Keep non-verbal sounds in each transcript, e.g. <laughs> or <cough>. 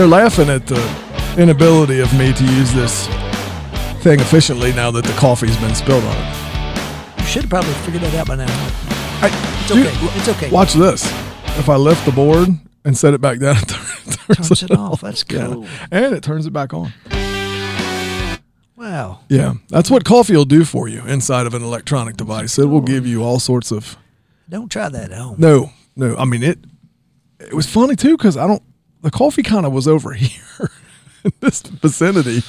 They're laughing at the inability of me to use this thing efficiently now that the coffee's been spilled on it. You should have probably figured that out by now. I, It's okay. It's okay. Watch this. If I lift the board and set it back down, <laughs> it turns, Turns it off. That's Yeah. cool. And it turns it back on. Wow. Yeah. That's what coffee will do for you inside of an electronic device. It will give you all sorts of Don't try that at home. No, no. I mean it. It was funny too because I don't. The coffee kind of was over <laughs> here in this vicinity,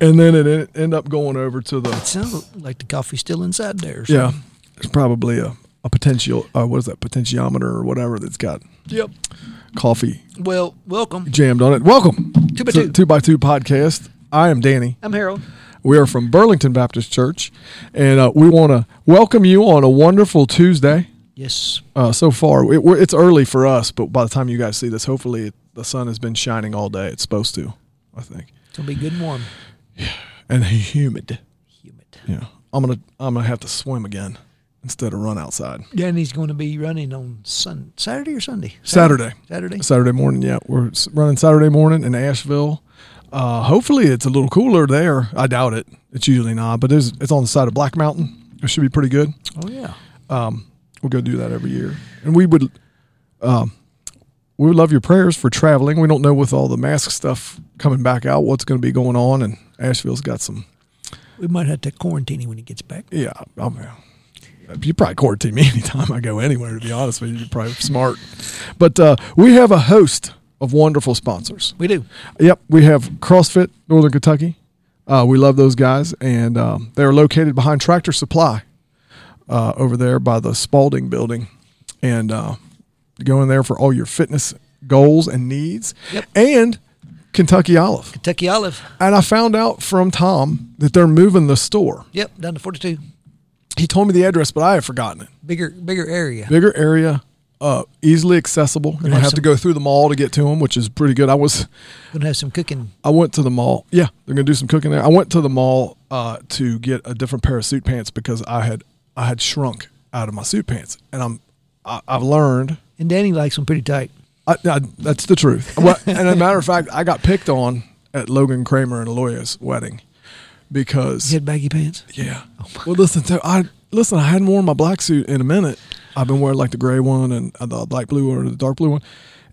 and then it ended up going over to the. It sounds like the coffee's still inside there. or Yeah, it's probably a a potential. Uh, what is that potentiometer or whatever that's got Yep. coffee Well, welcome. jammed on it. Welcome Two by to two. two by two podcast. I am Danny. I'm Harold. We are from Burlington Baptist Church, and uh, we want to welcome you on a wonderful Tuesday. Yes. uh, so far. It, it's early for us, but by the time you guys see this, hopefully it, the sun has been shining all day. It's supposed to, I think, It's gonna be good and warm. Yeah, and humid. Humid. Yeah, I'm gonna I'm gonna have to swim again instead of run outside. Danny's going to be running on Sun Saturday or Sunday. Saturday. Saturday. Saturday morning, yeah, we're running Saturday morning in Asheville. Uh, hopefully it's a little cooler there. I doubt it. It's usually not, but it's it's on the side of Black Mountain. It should be pretty good. Oh yeah. Um, we'll go do that every year, and we would, um, we would love your prayers for traveling. We don't know with all the mask stuff coming back out what's going to be going on, and Asheville's got some. We might have to quarantine him when he gets back. Yeah, I'm, you probably quarantine me <laughs> anytime I go anywhere. To be honest with you, you're probably smart. But uh, we have a host of wonderful sponsors. We do. Yep, we have CrossFit Northern Kentucky. Uh, we love those guys, and um, they're located behind Tractor Supply uh, over there by the Spalding Building, and uh, go in there for all your fitness goals and needs. Yep. And Kentucky Olive, Kentucky Olive. and I found out from Tom that they're moving the store. Yep. Down to 42. He told me the address, but I have forgotten it. Bigger, bigger area. Bigger area, uh, easily accessible. You don't have have to go through the mall to get to them, which is pretty good. I was. Gonna have some cooking. I went to the mall. Yeah, they're gonna do some cooking there. I went to the mall uh, to get a different pair of suit pants because I had I had shrunk out of my suit pants, and I'm I, I've learned. And Danny likes them pretty tight. I, I, that's the truth. <laughs> Well, and as a matter of fact, I got picked on at Logan Kramer and Aloya's wedding because He had baggy pants. yeah. well, listen, so I listen. I hadn't worn my black suit in a minute. I've been wearing like the gray one and uh, the light blue or the dark blue one,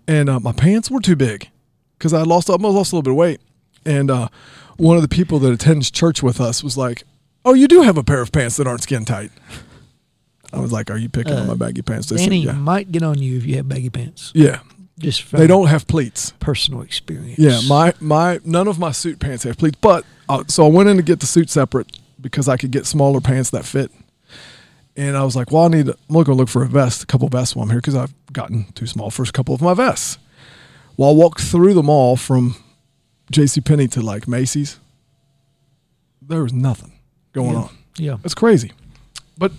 and uh, my pants were too big because I lost I lost a little bit of weight. And uh, one of the people that attends church with us was like, "Oh, you do have a pair of pants that aren't skin tight." I was like, "Are you picking on my baggy pants?" They said, Danny "Yeah, might get on you if you have baggy pants. yeah." Just They don't have pleats. personal experience. Yeah, my my none of my suit pants have pleats, but uh, so I went in to get the suit separate because I could get smaller pants that fit. And I was like, well, I need. To, I'm going to look for a vest, a couple vests while I'm here because I've gotten too small for a couple of my vests. Well, I walked through the mall from J.C. Penney to like Macy's. There was nothing going Yeah. on. Yeah. It's crazy, but,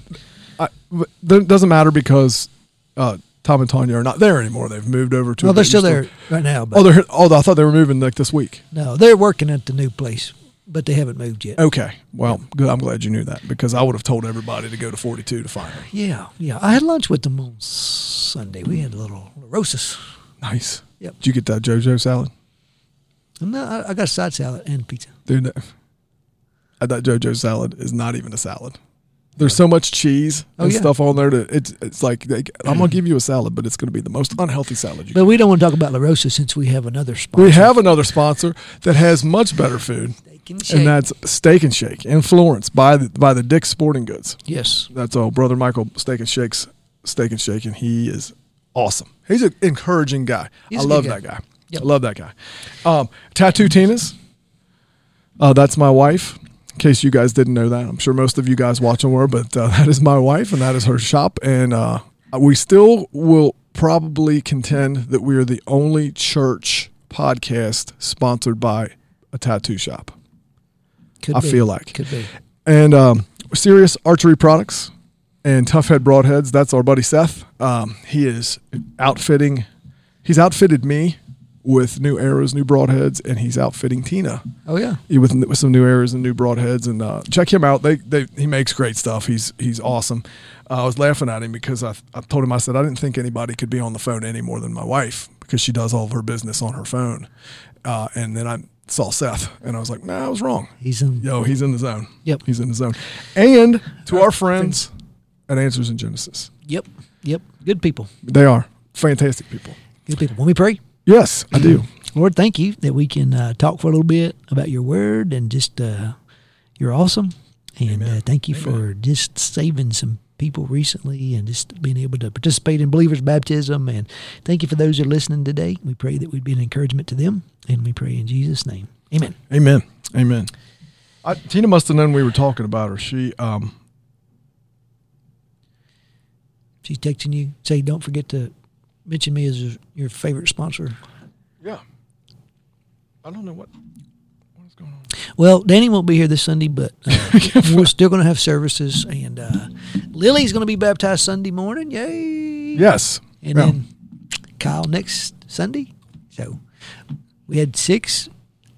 I, it doesn't matter because uh, Tom and Tanya are not there anymore. They've moved over to. Well, they're still store. there right now, but Oh, they're oh, I thought they were moving like this week. no, they're working at the new place, but they haven't moved yet. Okay, well, good. I'm glad you knew that because I would have told everybody to go to 42 to find her. Yeah, yeah. I had lunch with them on Sunday. We had a little rosis. Nice. Yep. Did you get that JoJo salad, No, I, I got a side salad and pizza. dude? Uh, that JoJo salad is not even a salad. There's so much cheese Oh, and yeah. stuff on there that it's it's like they, I'm gonna give you a salad, but it's gonna be the most unhealthy salad you. But we don't want to talk about La Rosa since we have another sponsor. We have another sponsor that has much better food, Steak and Shake. and that's Steak and Shake in Florence by the by the Dick's Sporting Goods. yes. That's all. Brother Michael Steak and Shakes Steak and Shake, and he is awesome. He's an encouraging guy. He's I love guy. that guy. Yep. I love that guy. Um, Tattoo Tina's. Uh, that's my wife. In case you guys didn't know that, I'm sure most of you guys watching were, but uh, <laughs> that is my wife, and that is her shop. And uh, we still will probably contend that we are the only church podcast sponsored by a tattoo shop. Could I be. feel like. Could be. And um, Serious Archery Products and Tuffhead Broadheads. That's our buddy Seth. Um, he is outfitting. He's outfitted me with new arrows, new broadheads, and he's outfitting Tina Oh, yeah. with, with some new arrows and new broadheads. And uh, check him out. They, they he makes great stuff. He's he's awesome. Uh, I was laughing at him because I, I told him I said I didn't think anybody could be on the phone any more than my wife because she does all of her business on her phone. uh, and then I saw Seth, and I was like, "Nah, I was wrong. He's in. Yo, he's in the zone. Yep. he's in the zone." And to our friends at Answers in Genesis, Yep. Yep. Good people. they are fantastic people. Good people. When we pray, Yes, I do. <clears throat> Lord, thank you that we can uh, talk for a little bit about your word and just uh, you're awesome. And uh, thank you for just saving some people recently and just being able to participate in believers' baptism. And thank you for those who are listening today. We pray that we'd be an encouragement to them. And we pray in Jesus' name. Amen. Amen. Amen. I, Tina must have known we were talking about her. She, um, She's texting you, say, don't forget to mention me as your favorite sponsor. yeah. I don't know what what is going on. Well, Danny won't be here this Sunday, but uh, <laughs> we're still going to have services. And uh, Lily's going to be baptized Sunday morning. Yay! Yes. And Yeah. then Kyle next Sunday. So we had six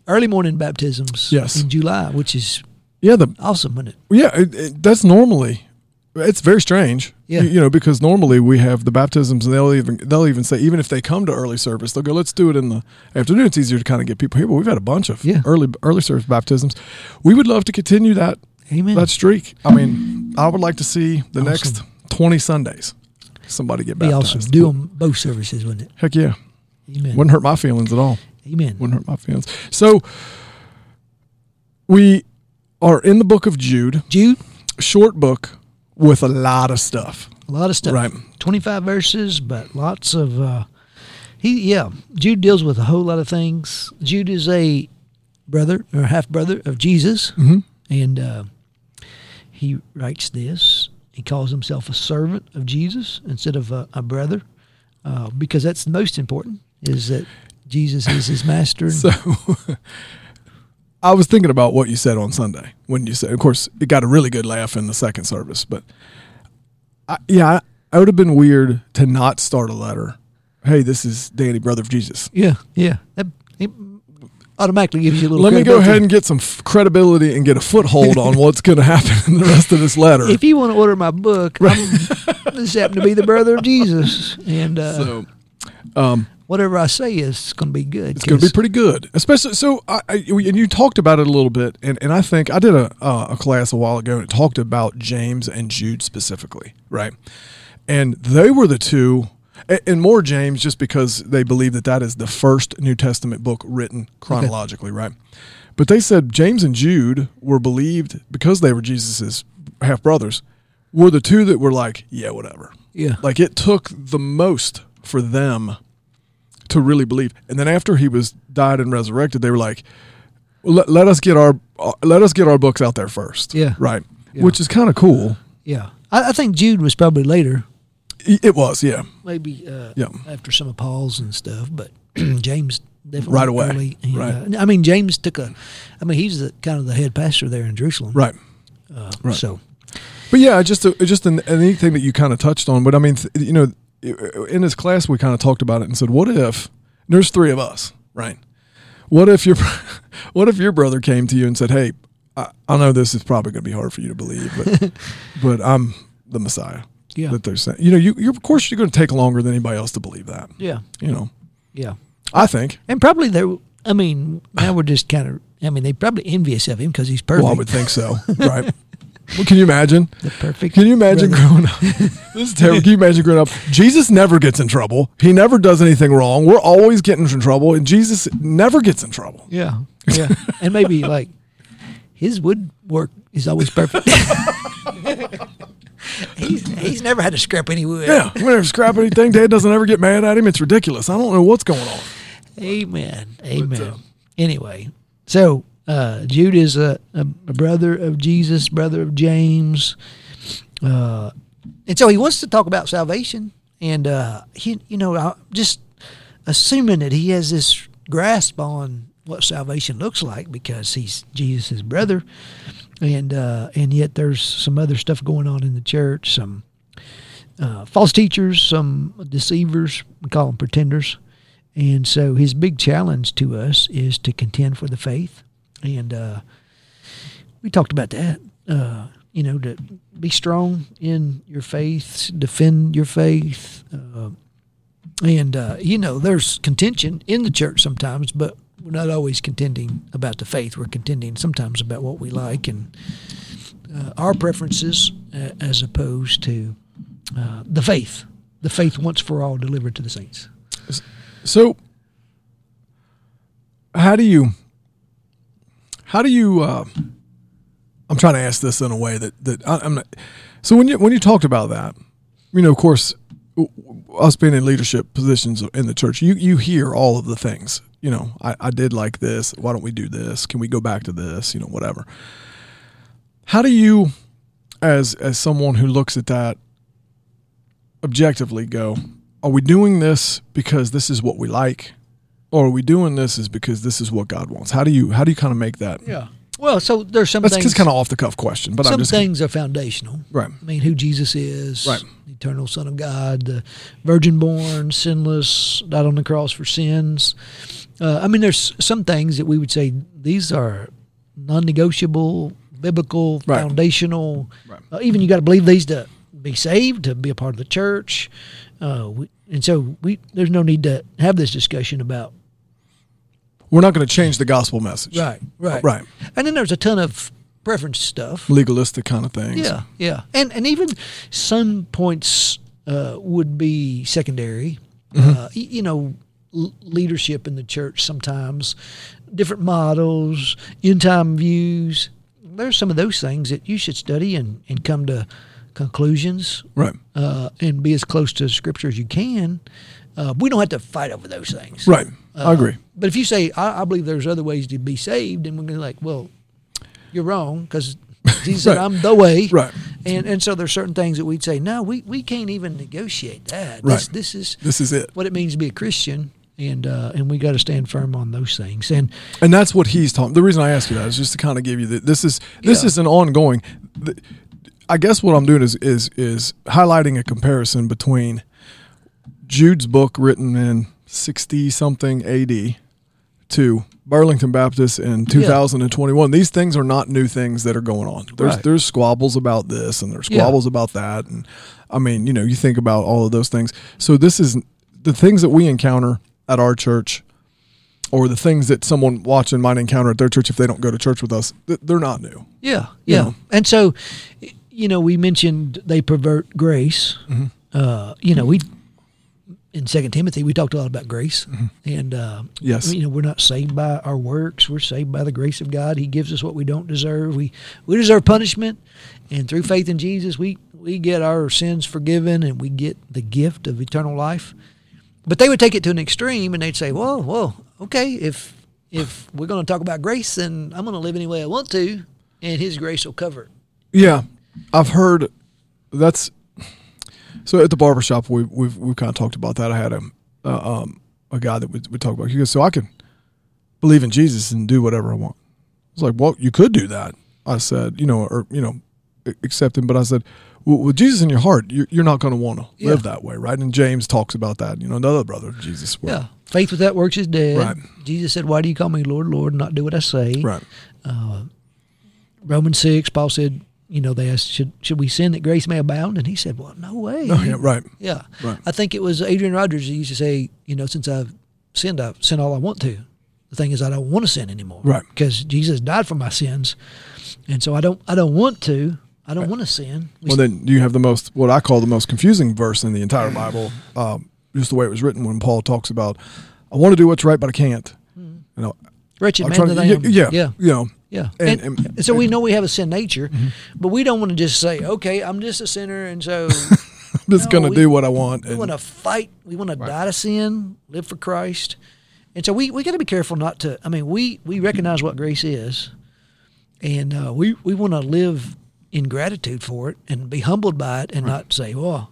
early morning baptisms Yes. in July, which is Yeah. The awesome, isn't it? yeah. It, it, that's normally. It's very strange. Yeah. You, know, because normally we have the baptisms, and they'll even they'll even say even if they come to early service, they'll go, "Let's do it in the afternoon." It's easier to kind of get people here. But we've had a bunch of Yeah. early early service baptisms. We would love to continue that Amen. that streak. I mean, I would like to see the Awesome. next twenty Sundays somebody get be baptized. awesome. Do them both services, wouldn't it? Heck yeah. Amen. Wouldn't hurt my feelings at all. Amen. Wouldn't hurt my feelings. So we are in the book of Jude, Jude, short book with a lot of stuff. a lot of stuff. Right. 25 verses, but lots of. Uh, he Yeah, Jude deals with a whole lot of things. Jude is a brother or half brother of Jesus. Mm-hmm. And uh, he writes this. He calls himself a servant of Jesus instead of a, a brother, uh, because that's the most important. Is that Jesus is his master? <laughs> So I was thinking about what you said on Sunday when you said, of course, it got a really good laugh in the second service, but I, yeah, I, I would have been weird to not start a letter. Hey, this is Danny, brother of Jesus. yeah, yeah. That it automatically gives you a little. Let me go ahead and get some f- credibility and get a foothold on what's going <laughs> to happen in the rest of this letter. If you want to order my book, I'm, this <laughs> happened to be the brother of Jesus, and uh, so, um, whatever I say is going to be good. It's going to be pretty good, especially. So, I, I and you talked about it a little bit, and, and I think I did a uh, a class a while ago and it talked about James and Jude specifically, right? And they were the two, a- and more James, just because they believe that that is the first New Testament book written chronologically, right? But they said James and Jude were believed because they were Jesus's half brothers, were the two that were like, yeah, whatever. yeah, Like it took the most for them to really believe. And then after he was died and resurrected, they were like, let, let us get our uh, let us get our books out there first. Yeah. right. Yeah. Which is kind of cool. yeah. I, I think Jude was probably later, It was, yeah, maybe uh, Yeah. after some of Paul's and stuff, but <clears throat> James definitely Right away. early. Right. uh, I mean, James took a. I mean, he's the kind of the head pastor there in Jerusalem. right. Uh, Right. So But yeah, just a, just an, a neat thing that you kind of touched on. But I mean, th- you know, in his class we kind of talked about it and said, what if there's three of us, right? What if your <laughs> what if your brother came to you and said, "Hey, I, I know this is probably going to be hard for you to believe, but <laughs> but I'm the Messiah." yeah, That they're saying, you know, you you're, of course you're going to take longer than anybody else to believe that. yeah, You know, yeah. I think. And probably there. I mean, now we're just kind of. I mean, they probably envious of him because he's perfect. Well, I would think so, <laughs> right? Well, can you imagine? the perfect. Can you imagine brother. growing up? <laughs> This is terrible. Can you imagine growing up? Jesus never gets in trouble. He never does anything wrong. We're always getting in trouble, and Jesus never gets in trouble. Yeah, <laughs> yeah, and maybe like his woodwork is always perfect. <laughs> he's he's never had to scrap any wood. Yeah, we never scrap anything. Dad doesn't ever get mad at him. It's ridiculous. I don't know what's going on. Amen. Amen. uh, anyway, so uh, Jude is a, a, brother of Jesus, brother of James, uh, and so he wants to talk about salvation. And uh, he, you know, just assuming that he has this grasp on what salvation looks like because he's Jesus' brother, and uh, and yet there's some other stuff going on in the church, some uh, false teachers, some deceivers, we call them pretenders. And so his big challenge to us is to contend for the faith. And uh, we talked about that. Uh, you know, to be strong in your faith, defend your faith. Uh, and, uh, you know, there's contention in the church sometimes, but we're not always contending about the faith. We're contending sometimes about what we like and uh, our preferences, uh, as opposed to the faith, the faith once for all delivered to the saints. So, how do you, how do you? Uh, I'm trying to ask this in a way that that I, I'm not. So when you when you talked about that, you know, of course, us being in leadership positions in the church, you you hear all of the things. You know, I, I did like this. Why don't we do this? Can we go back to this? You know, whatever. How do you, as as someone who looks at that objectively, go? Are we doing this because this is what we like, or are we doing this is because this is what God wants? How do you how do you kind of make that? Yeah. Well, so there's some That's things. just kind of off the cuff question, but some I'm just things are foundational. right. I mean, who Jesus is, Right. the eternal Son of God, the virgin born, sinless, died on the cross for sins. Uh, I mean, there's some things that we would say these are non-negotiable, biblical, Right. foundational. Right. Uh, even you got to believe these to be saved, to be a part of the church. Uh, we, and so we there's no need to have this discussion about We're not going to change the gospel message. right, right, Right. And then there's a ton of preference stuff. Legalistic kind of things. Yeah, yeah, and and even some points uh, would be secondary. Uh, you know, l- leadership in the church sometimes, different models, end time views. There's some of those things that you should study and, and come to conclusions Right. uh, and be as close to Scripture as you can. Uh, we don't have to fight over those things. Right. Uh, I agree. But if you say, I, I believe there's other ways to be saved, and we're going to like, well, you're wrong because <laughs> Jesus said, I'm the way. Right. And and so there's certain things that we'd say, no, we, we can't even negotiate that. Right. This, this is This is it. what it means to be a Christian, and uh, and we got to stand firm on those things. And And that's what he's talking. The reason I ask you that is just to kind of give you that this is this Yeah. is an ongoing. th- I guess what I'm doing is is is highlighting a comparison between Jude's book written in 60 something AD to Burlington Baptist in 2021. These things are not new things that are going on. There's Right. there's squabbles about this and there's Yeah. squabbles about that and I mean, you know, you think about all of those things. So this is the things that we encounter at our church or the things that someone watching might encounter at their church if they don't go to church with us, they're not new. yeah, You yeah. know. And so, you know, we mentioned they pervert grace. Mm-hmm. Uh, you know, we in Second Timothy we talked a lot about grace, and uh, Mm-hmm. Yes. you know, we're not saved by our works. We're saved by the grace of God. He gives us what we don't deserve. We we deserve punishment, and through faith in Jesus, we we get our sins forgiven, and we get the gift of eternal life. But they would take it to an extreme, and they'd say, "Whoa, whoa, okay, if if we're going to talk about grace, then I'm going to live any way I want to, and His grace will cover it." Yeah. I've heard that's so at the barbershop we we've we've kind of talked about that. I had a uh, um a guy that we we talk about. He goes, "So I can believe in Jesus and do whatever I want." I was like, "Well, you could do that." I said, "You know, or you know, accept him," but I said, well, with Jesus in your heart, you're, you're not going to want to Yeah. live that way, right? And James talks about that. You know, another brother of Jesus. Yeah. Faith without works is dead. Right. Jesus said, Why do you call me Lord, Lord, and not do what I say? Right. Romans 6, Paul said, you know, they asked, should, should we sin that grace may abound? And he said, Well, no way. Oh, yeah, right. Yeah. Right. I think it was Adrian Rogers who used to say, you know, since I've sinned, I've sinned all I want to. The thing is, I don't want to sin anymore. Right. Because Jesus died for my sins. And so I don't, I don't want to. I don't want to sin. We Well, then you have the most, what I call the most confusing verse in the entire Bible, um, just the way it was written when Paul talks about, I want to do what's right, but I can't. You know, wretched I'm man that to, I yeah, yeah, Yeah. you know, Yeah. And- And, and- and so we know we have a sin nature, but we don't want to just say, okay, I'm just a sinner. And so I'm <laughs> just No, going to do what I want. we want to fight. We want to die to sin, live for Christ. And so we, we got to be careful not to, I mean, we, we recognize what grace is, and uh, we, we want to live in gratitude for it and be humbled by it and not say, well,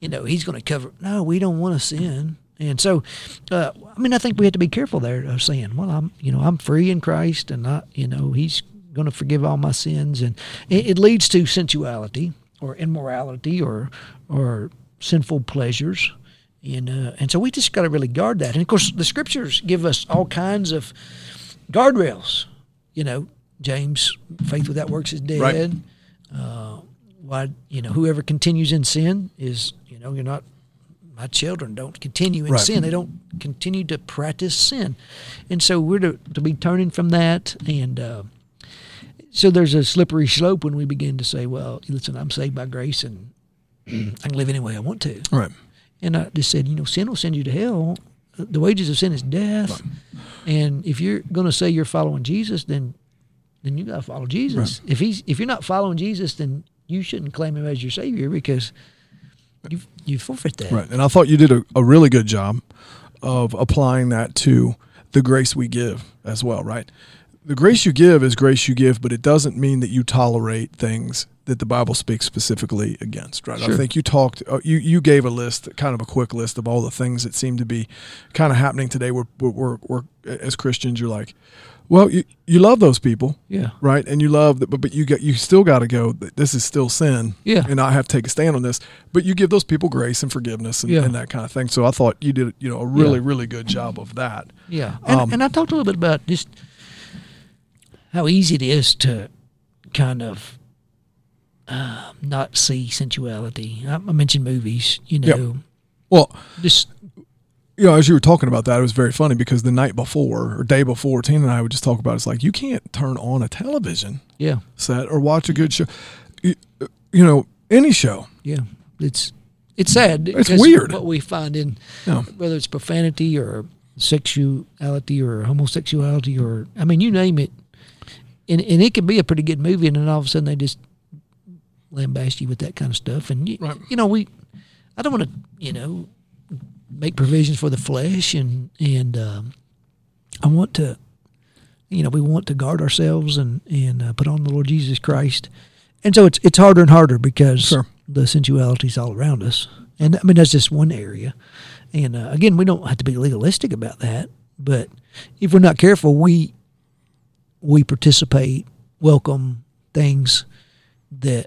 you know, he's going to cover. No, we don't want to sin. And so, uh, I mean, I think we have to be careful there of saying, well, I'm, you know, I'm free in Christ and not, you know, he's going to forgive all my sins. And it, it leads to sensuality or immorality or, or sinful pleasures. And, uh, and so we just got to really guard that. And of course, the scriptures give us all kinds of guardrails. You know, James, faith without works is dead. Right. Uh, why, you know, whoever continues in sin is, you know, you're not my children don't continue in Right. sin. They don't continue to practice sin, and so we're to, to be turning from that. And uh, so there's a slippery slope when we begin to say, "Well, listen, I'm saved by grace, and <clears throat> I can live any way I want to." Right. And I just said, you know, sin will send you to hell. The wages of sin is death. And if you're going to say you're following Jesus, then then you got to follow Jesus. If he's if you're not following Jesus, then you shouldn't claim him as your savior because you you forfeit that. Right. And I thought you did a, a really good job of applying that to the grace we give as well, right? The grace you give is grace you give, but it doesn't mean that you tolerate things that the Bible speaks specifically against, right? I think you talked, uh, you you gave a list, kind of a quick list of all the things that seem to be kind of happening today. Where we're, we're, we're as Christians, you're like, well, you you love those people, Yeah. right? And you love that, but, but you get you still got to go. This is still sin, Yeah. and I have to take a stand on this. But you give those people grace and forgiveness and, Yeah. and that kind of thing. So I thought you did, you know, a really Yeah. really good job of that. Yeah. And, Um, and I talked a little bit about just how easy it is to kind of uh, not see sensuality. I, I mentioned movies, you Yep. know, Well, just you know, as you were talking about that, it was very funny because the night before or day before, Tina and I would just talk about it. it's like you can't turn on a television yeah. set or watch a good show. You, you know, any show. Yeah, it's it's sad. It's weird. what we find in Yeah. whether it's profanity or sexuality or homosexuality or I mean you name it, and and it can be a pretty good movie, and then all of a sudden they just lambaste you with that kind of stuff, and you, Right. you know we, I don't want to you know make provisions for the flesh, and and um, I want to. You know, we want to guard ourselves and and uh, put on the Lord Jesus Christ, and so it's it's harder and harder because Sure. the is all around us. And I mean, that's just one area. And uh, again, we don't have to be legalistic about that. But if we're not careful, we we participate, welcome things that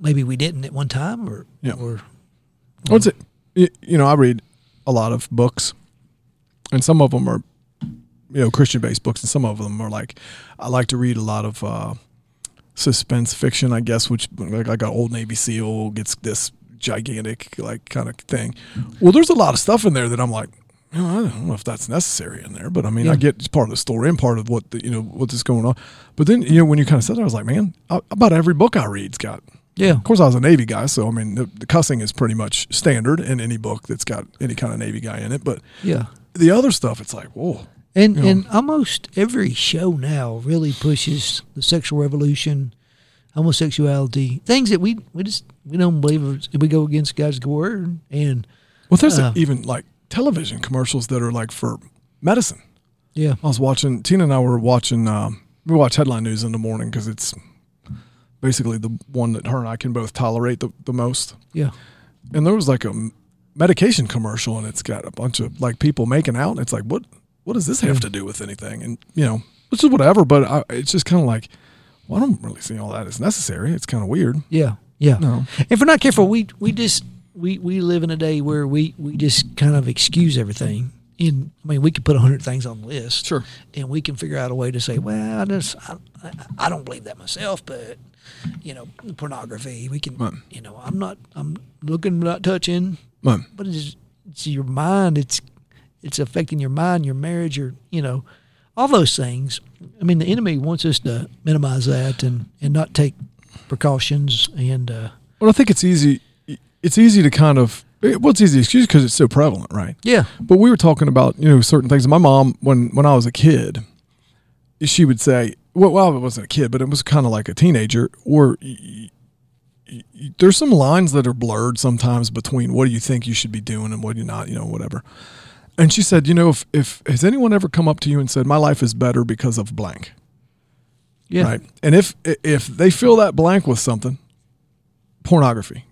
maybe we didn't at one time, or Yeah. or What's it? You, know, I read a lot of books, and some of them are, you know, Christian based books, and some of them are like, I like to read a lot of uh, suspense fiction, I guess, which like, like an old Navy SEAL gets this gigantic like kind of thing. Well, there's a lot of stuff in there that I'm like. "Oh, I don't know if that's necessary in there, but I mean, I get it's part of the story and part of what the, you know what is going on. But then you know when you kind of said that, I was like, man, I, about every book I read's got yeah, of course, I was a Navy guy, so I mean, the, the cussing is pretty much standard in any book that's got any kind of Navy guy in it. But yeah. the other stuff, it's like, whoa, And Yeah. and almost every show now really pushes the sexual revolution, homosexuality, things that we we just we don't believe we go against God's word. And well, there's Uh. even like television commercials that are like for medicine. yeah, I was watching. Tina and I were watching. Um, we watch headline news in the morning because it's basically the one that her and I can both tolerate the, the most. yeah, And there was like a medication commercial, and it's got a bunch of like people making out. And it's like, what what does this have to do with anything? And you know, which is whatever. But I, it's just kind of like, well, I don't really see all that as necessary. It's kind of weird. yeah, yeah. No, If we're not careful, we we just we we live in a day where we we just kind of excuse everything. In I mean, we could put a hundred things on the list, Sure. and we can figure out a way to say, well, I just I, I- I don't believe that myself, but you know, pornography. We can, Right. you know, I'm not I'm looking, not touching, Right. but it's it's your mind. It's it's affecting your mind, your marriage, your you know, all those things. I mean, the enemy wants us to minimize that and and not take precautions and. uh Well, I think it's easy. It's easy to kind of. Well, it's easy excuse because it's so prevalent, right? Yeah, But we were talking about you know certain things. My mom, when when I was a kid, she would say, well, well, I wasn't a kid, but it was kind of like a teenager. Or y- y- y- there's some lines that are blurred sometimes between what do you think you should be doing and what you're not, you know, whatever. And she said, you know, if if has anyone ever come up to you and said my life is better because of blank, yeah, right? And if if they fill that blank with something, pornography,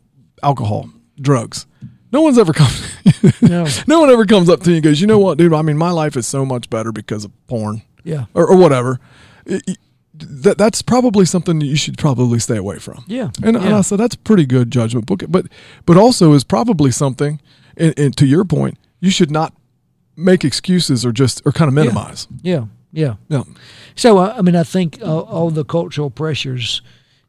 alcohol, drugs. No one's ever come. <laughs> No. no one ever comes up to you and goes, "You know what, dude? I mean, my life is so much better because of porn yeah, or, or whatever." It- that that's probably something that you should probably stay away from. yeah, And, and. I said that's pretty good judgment book, but but also is probably something. And, and to your point, you should not make excuses or just or kind of minimize. yeah, yeah. Yeah, So uh, I mean, I think all, all the cultural pressures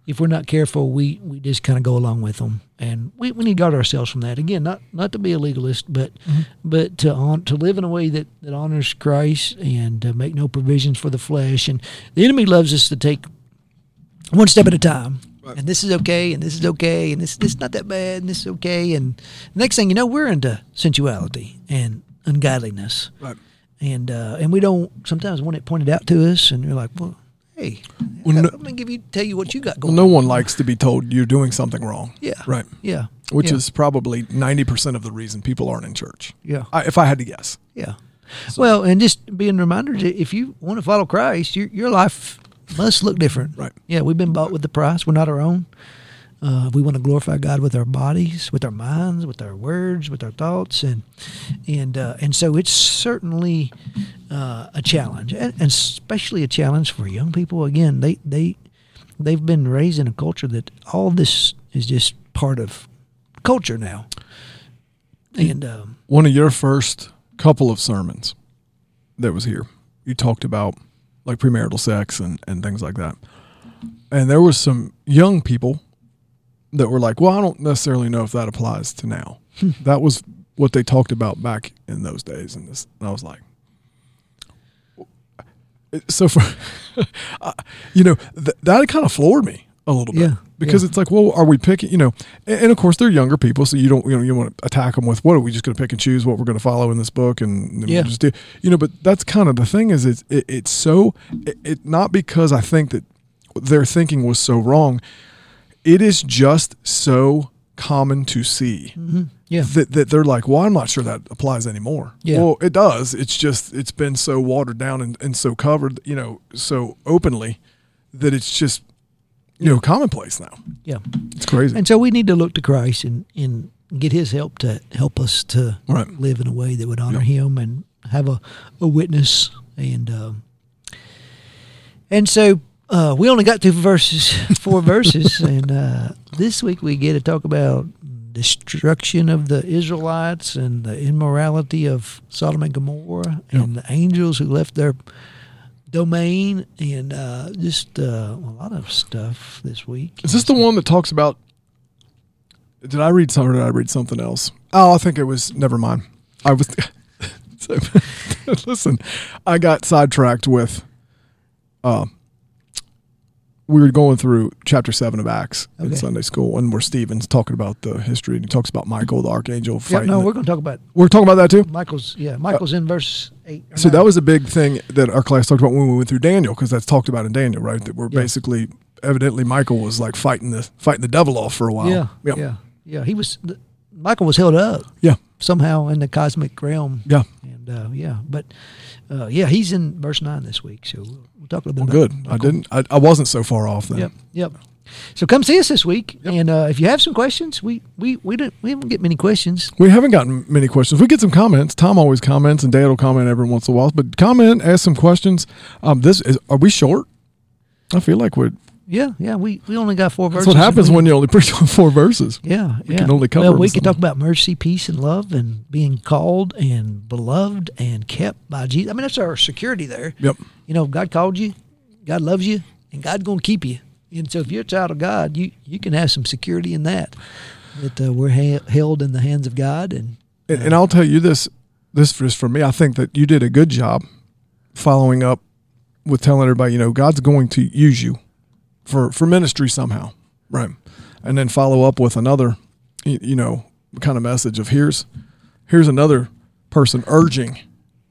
if we're not careful, we, we just kind of go along with them, and we, we need to guard ourselves from that. Again, not not to be a legalist, but but to on, to live in a way that, that honors Christ and to make no provisions for the flesh. And the enemy loves us to take one step at a time. Right. And this is okay, and this is okay, and this this is not that bad, and this is okay, and next thing you know, we're into sensuality and ungodliness Right. and uh, and we don't sometimes want it pointed out to us, and you're like, well, hey, Well, let me give you tell you what you got Well, going. no on. one likes to be told you're doing something wrong. Yeah. Right. Yeah. Which yeah. is probably 90% of the reason people aren't in church. yeah, I, if I had to guess. yeah. Well, and just being reminded that if you want to follow Christ, your your life must look different. Right. Yeah, we've been bought with the price. We're not our own. Uh, we want to glorify God with our bodies, with our minds, with our words, with our thoughts, and and uh, and so it's certainly uh, a challenge, and, and especially a challenge for young people. Again, they they they've been raised in a culture that all this is just part of culture now, and um, One of your first couple of sermons that was here, you talked about like premarital sex and, and things like that. And there was some young people that were like, well, I don't necessarily know if that applies to now. Hmm. that was what they talked about back in those days. And, this, and I was like, so for, <laughs> uh, you know, th- that kind of floored me a little bit Yeah, because yeah. it's like, well, are we picking, you know, and, and of course they're younger people. So you don't, you know, you want to attack them with what are we just going to pick and choose what we're going to follow in this book and then Yeah. we'll just do, you know, but that's kind of the thing is it's, it, it's so, it, it, not because I think that their thinking was so wrong. It is just so common to see yeah, that, that they're like, well, I'm not sure that applies anymore. Yeah. Well, it does. It's just, it's been so watered down and, and so covered, you know, so openly that it's just, you know, commonplace now. yeah. It's crazy. And so we need to look to Christ and, and get his help to help us to Right. live in a way that would honor Yeah. him and have a, a witness. And um, and so uh, we only got two verses, four verses. <laughs> And uh, this week we get to talk about destruction of the Israelites and the immorality of Sodom and Gomorrah and the angels who left their domain and uh, just uh, a lot of stuff this week. Is this the one that talks about? Did I read something? Or did I read something else? Oh, I think it was. Never mind. I was. so, <laughs> listen, I got sidetracked with. Uh, we were going through chapter seven of Acts in Sunday school, and where Stephen's talking about the history, and he talks about Michael, the archangel, Yeah, fighting. no, we're going to talk about we're talking about that too. Michael's. Yeah, Michael's in verse eight. So nine. that was a big thing that our class talked about when we went through Daniel, because that's talked about in Daniel, right? That we're Yeah. basically evidently Michael was like fighting the fighting the devil off for a while. Yeah, yeah, yeah, yeah. He was Michael was held up yeah, somehow in the cosmic realm, yeah. And uh, yeah, but uh, yeah, he's in verse nine this week, so we'll, we'll talk a little Well, bit. good. about I didn't. I, I wasn't so far off then. Yep, yep. So come see us this week, Yep. and uh, if you have some questions, we we we didn't we haven't get many questions. We haven't gotten many questions. We get some comments. Tom always comments, and Dad will comment every once in a while. But comment, ask some questions. Um, this is. Are we short? I feel like we're. Yeah, yeah. We, we only got four That's verses. what happens we- when you only <laughs> preach on four verses. Yeah, We yeah. can only cover Well, we can talk about mercy, peace, and love, and being called and beloved and kept by Jesus. I mean, that's our security there. Yep. You know, God called you, God loves you, and God's going to keep you. And so, if you're a child of God, you you can have some security in that. That uh, we're ha- held in the hands of God, and And, and I'll tell you this. This is for me. I think that you did a good job following up with telling everybody, you know, God's going to use you for for ministry somehow, right? And then follow up with another, you know, kind of message of here's here's another person urging,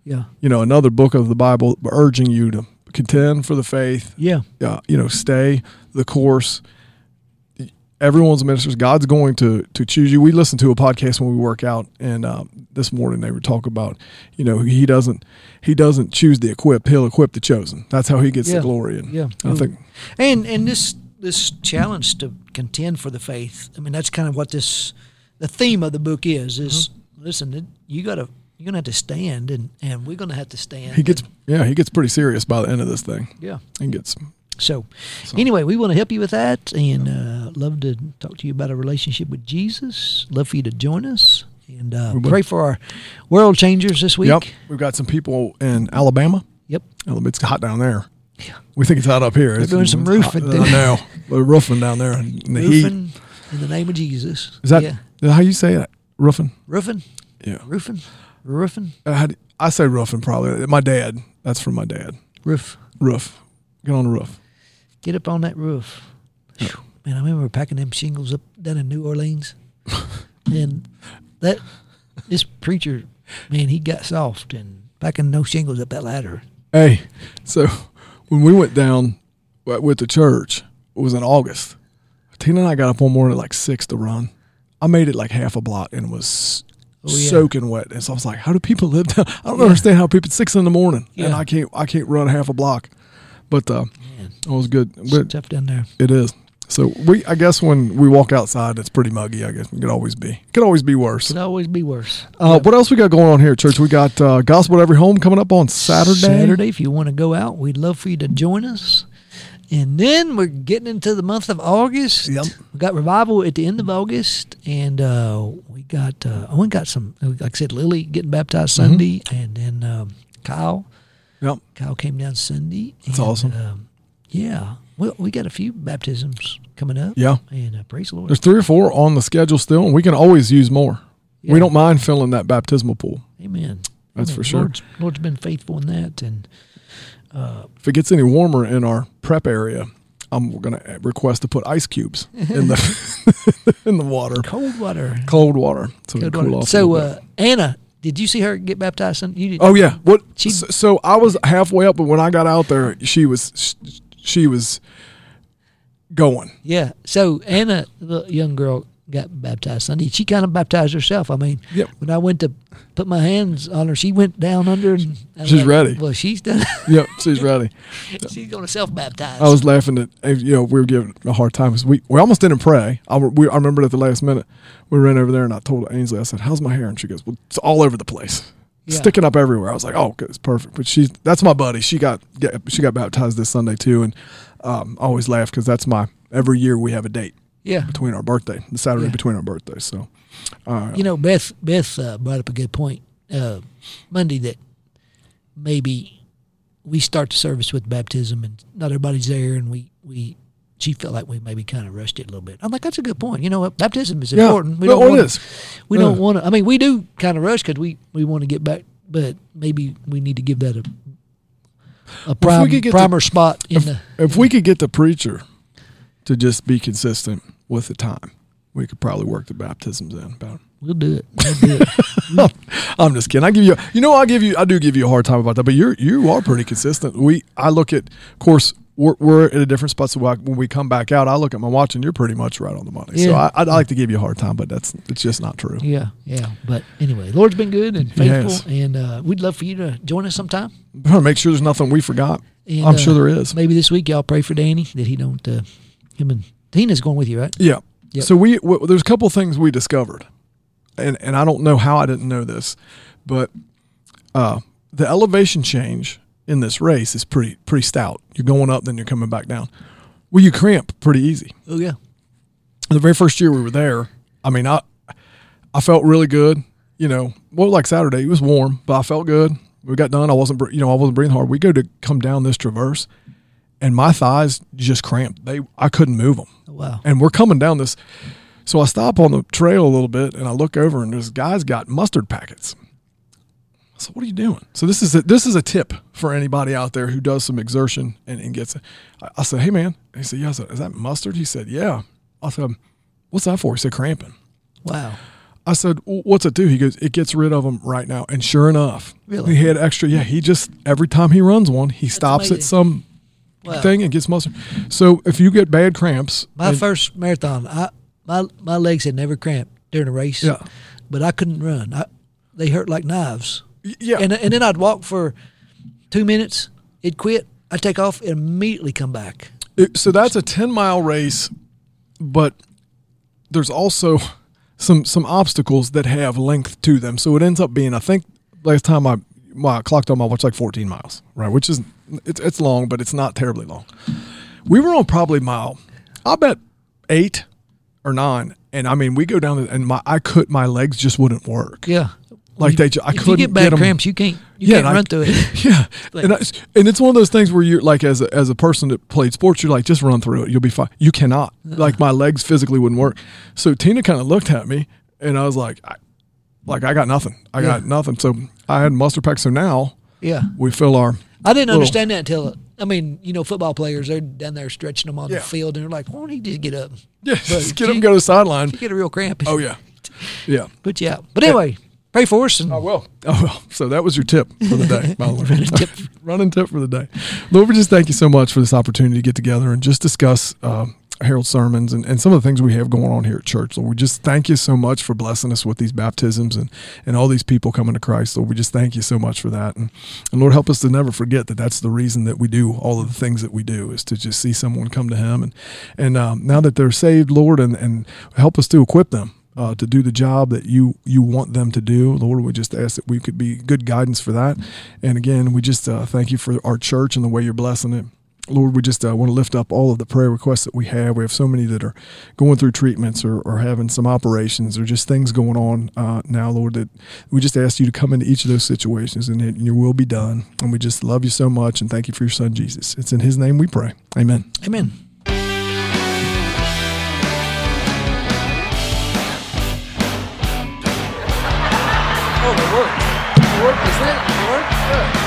yeah, you know, another book of the Bible urging you to contend for the faith, yeah, uh, you know, stay the course. Everyone's ministers. God's going to to choose you. We listen to a podcast when we work out, and uh, this morning they were talking about, you know, he doesn't he doesn't choose the equipped. He'll equip the chosen. That's how he gets Yeah. the glory. And yeah. I think and and this this challenge to contend for the faith. I mean, that's kind of what this the theme of the book is. Is Mm-hmm. listen, you got to you're gonna have to stand, and and we're gonna have to stand. he gets and- yeah he gets pretty serious by the end of this thing. yeah. and gets So, So- anyway, we want to help you with that, and uh, love to talk to you about a relationship with Jesus. Love for you to join us, and uh, pray for our world changers this week. Yep, we've got some people in Alabama. Yep. It's hot down there. Yeah. We think it's hot up here. They're It's- doing some it's roof hot. I. We're roofing down there in the heat. in the name of Jesus. Is that, yeah. is that how you say it? Roofing? roofing? Yeah. Roofing, roofing, I, had, I say roofing probably. My dad. That's from my dad. roof. Roof. Get on the roof. Get up on that roof. Man, I remember packing them shingles up down in New Orleans, <laughs> and that this preacher, man, he got soft and packing no shingles up that ladder. Hey, so when we went down with the church, it was in August. Tina and I got up one morning at like six to run. I made it like half a block and was Oh, yeah. soaking wet. And so I was like, "How do people live down? I don't Yeah. understand how people six in the morning and I can't I can't run half a block." But uh, Man, it was good. But tough down there. it is. So we, I guess, when we walk outside, it's pretty muggy. I guess it could always be. It could always be worse. Could always be worse. Uh, what else we got going on here, church? We got uh, Gospel at Every Home coming up on Saturday. Saturday, if you want to go out, we'd love for you to join us. And then we're getting into the month of August. Yep. We got revival at the end of August, and uh, we got uh, oh, we got some like I said, Lily getting baptized Mm-hmm. Sunday, and then um, Kyle. Yep. Kyle came down Sunday. That's and, awesome. Um, yeah, well, we got a few baptisms coming up. Yeah. and uh, praise the Lord. There's three or four on the schedule still, and we can always use more. Yeah. We don't mind filling that baptismal pool. Amen. That's Amen. for sure. Lord's, Lord's been faithful in that, and If it gets any warmer in our prep area, I'm going to request to put ice cubes in the <laughs> in the water, cold water. cold water, so Cold cool water. off. So, uh, Anna, did you see her get baptized? You did. oh yeah, what? she- so, so I was halfway up, but when I got out there, she was she was going. Yeah. So Anna, the young girl, got baptized Sunday. She kind of baptized herself. I mean, Yep. when I went to put my hands on her, she went down under. And She's like, ready. Well, she's done. <laughs> Yep, she's ready. <laughs> she's going to self baptize. I was laughing at eh, you know we were giving a hard time because we we almost didn't pray. I we, I remembered at the last minute we ran over there and I told Ainsley I said how's my hair and she goes well it's all over the place, Yeah. sticking up everywhere. I was like oh it's perfect. But she's that's my buddy. She got she got baptized this Sunday too, and um, I always laugh because that's my every year we have a date Yeah. between our birthday, the Saturday Yeah. between our birthdays. So uh, You know, Beth Beth uh, brought up a good point uh, Monday that maybe we start the service with baptism and not everybody's there, and we we she felt like we maybe kind of rushed it a little bit. I'm like, that's a good point. You know what? Baptism is yeah, important. We no, don't wanna. We Yeah. don't want to. I mean, we do kind of rush because we we want to get back, but maybe we need to give that a a prime, could get the- primer spot in If, the. if we could get the preacher to just be consistent with the time, we could probably work the baptisms in about. We'll do it. We'll do it. <laughs> I'm just kidding. I give you, you know, I give you, I do give you a hard time about that, but you're you are pretty consistent. We, I look at, of course, we're, we're at a different spot. So when we come back out, I look at my watch, and you're pretty much right on the money. So Yeah. I, I'd like to give you a hard time, but that's it's just not true. yeah, yeah. But anyway, Lord's been good and faithful, and uh, we'd love for you to join us sometime. I'm trying to make sure there's nothing we forgot. And, I'm uh, sure there is. Maybe this week y'all pray for Danny that he don't. Uh, him and Tina's going with you, right? Yeah. Yep. So we w- there's a couple things we discovered, and and I don't know how I didn't know this, but uh, the elevation change in this race is pretty pretty stout. You're going up, then you're coming back down. Well, you cramp pretty easy. Oh yeah. The very first year we were there, I mean, I I felt really good. You know, well, like Saturday, it was warm, but I felt good. We got done. I wasn't, you know, I wasn't breathing hard. We go to come down this traverse, and my thighs just cramped. They, I couldn't move them Oh, wow. and we're coming down this. So I stop on the trail a little bit and I look over and this guy's got mustard packets. So what are you doing? So this is a, this is a tip for anybody out there who does some exertion and, and gets it. I, I said, hey man, he said, yeah. I said, is that mustard? He said, yeah. I said, um, what's that for? He said, cramping. Wow. I said, "W- "What's it do?" He goes, "It gets rid of them right now." And sure enough, Really? he had extra. Yeah, he just every time he runs one, he stops amazing. at some Wow. thing and gets mustard. So if you get bad cramps, My and- first marathon, I my my legs had never cramped during a race. Yeah. But I couldn't run. I, they hurt like knives. Yeah, And and then I'd walk for two minutes. It'd quit. I'd take off and immediately come back. It- so that's a 10 mile race, but there's also some some obstacles that have length to them. So it ends up being, I think, last time I my I clocked on my watch like 14 miles, right? Which is it's it's long, but it's not terribly long. We were on probably mile, I bet eight or nine, and I mean we go down and my I could my legs just wouldn't work. Yeah. Like they, ju- I if couldn't you get bad cramps, you can't you Yeah, can't and I- run through it. <laughs> <laughs> Yeah, Like- and I, and it's one of those things where you're like, as a, as a person that played sports, you're like, just run through it, you'll be fine. You cannot. Uh-uh. Like my legs physically wouldn't work. So Tina kind of looked at me, and I was like, I, like I got nothing. I got nothing. So I had muster pack. So now Yeah, we fill our. I didn't Little- understand that until I mean, you know, football players they're down there stretching them on Yeah. the field, and they're like, "Why don't he just get up? Yeah, <laughs> But just get up you- and go to the sideline. You get a real cramp." Oh yeah, yeah. but yeah. But anyway, pray for us. And I will. Oh well. So that was your tip for the day, <laughs> the way. Running tip. <laughs> Running tip for the day. Lord, we just thank you so much for this opportunity to get together and just discuss um, Harold's sermons and, and some of the things we have going on here at church. Lord, we just thank you so much for blessing us with these baptisms and, and all these people coming to Christ. Lord, we just thank you so much for that. And, and Lord, help us to never forget that that's the reason that we do all of the things that we do is to just see someone come to Him. And, and um, now that they're saved, Lord, and, and help us to equip them uh, to do the job that you you want them to do. Lord, we just ask that we could be good guidance for that. And again, we just uh, thank you for our church and the way you're blessing it. Lord, we just uh, want to lift up all of the prayer requests that we have. We have so many that are going through treatments or, or having some operations or just things going on uh, now, Lord, that we just ask you to come into each of those situations and that your will be done. And we just love you so much and thank you for your son, Jesus. It's in his name we pray. Amen. Amen. It worked? Good.